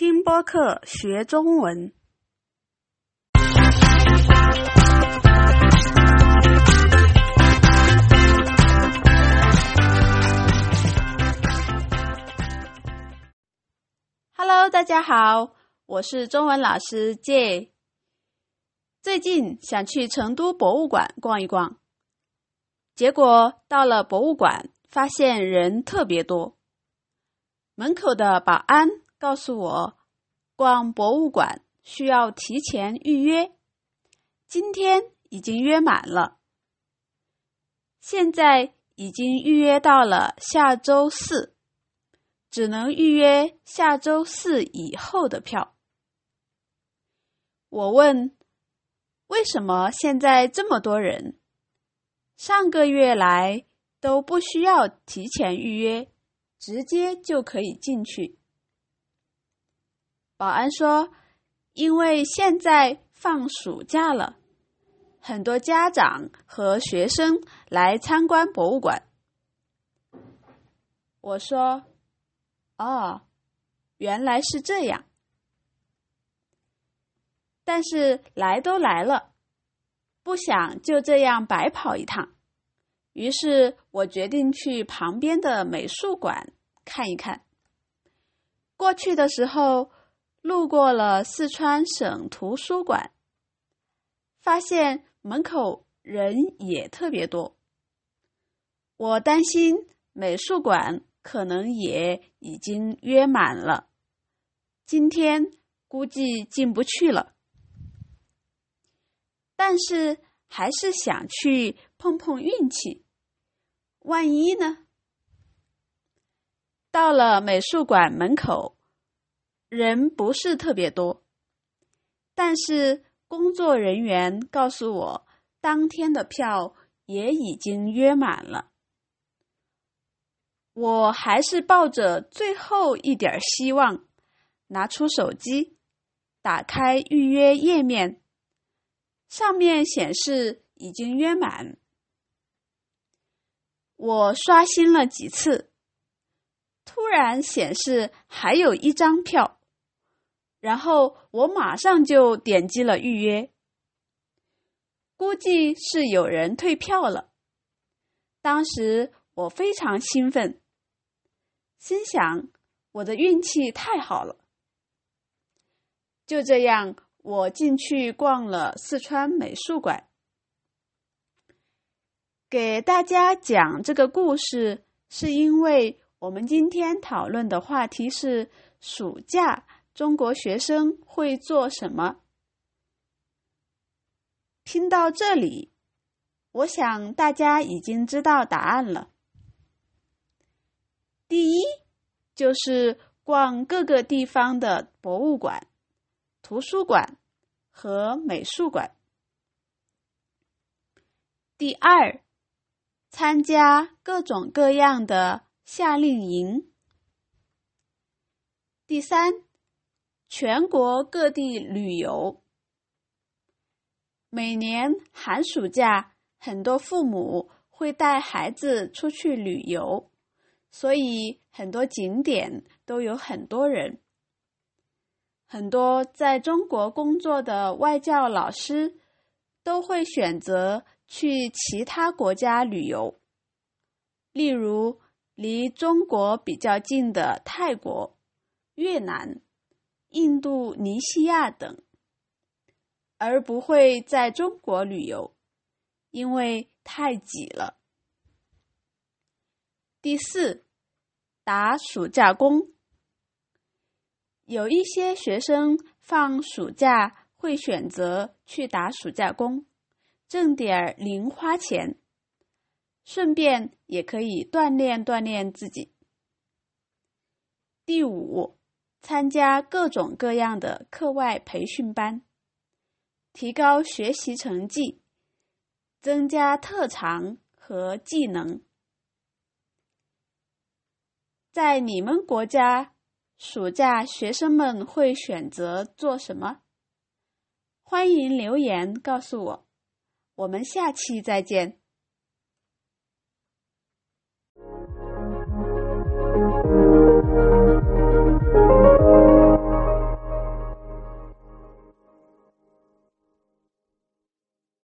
听播客学中文。Hello，大家好，我是中文老师 J。最近想去成都博物馆逛一逛，结果到了博物馆，发现人特别多。门口的保安告诉我，逛博物馆需要提前预约，今天已经约满了，现在已经预约到了下周四。只能预约下周四以后的票。我问：“为什么现在这么多人？上个月来都不需要提前预约，直接就可以进去？”保安说：“因为现在放暑假了，很多家长和学生来参观博物馆。”我说。哦，原来是这样。但是来都来了，不想就这样白跑一趟，于是我决定去旁边的美术馆看一看。过去的时候，路过了四川省图书馆，发现门口人也特别多。我担心美术馆。可能也已经约满了，今天估计进不去了。但是还是想去碰碰运气，万一呢？到了美术馆门口，人不是特别多，但是工作人员告诉我，当天的票也已经约满了。我还是抱着最后一点希望，拿出手机，打开预约页面，上面显示已经约满。我刷新了几次，突然显示还有一张票，然后我马上就点击了预约。估计是有人退票了，当时我非常兴奋。心想，我的运气太好了。就这样，我进去逛了四川美术馆。给大家讲这个故事，是因为我们今天讨论的话题是暑假中国学生会做什么。听到这里，我想大家已经知道答案了。第一，就是逛各个地方的博物馆、图书馆和美术馆。第二，参加各种各样的夏令营。第三，全国各地旅游。每年寒暑假，很多父母会带孩子出去旅游。所以很多景点都有很多人，很多在中国工作的外教老师都会选择去其他国家旅游，例如离中国比较近的泰国、越南、印度尼西亚等，而不会在中国旅游，因为太挤了。第四，打暑假工。有一些学生放暑假会选择去打暑假工，挣点零花钱，顺便也可以锻炼锻炼自己。第五，参加各种各样的课外培训班，提高学习成绩，增加特长和技能。在你们国家，暑假学生们会选择做什么？欢迎留言告诉我。我们下期再见。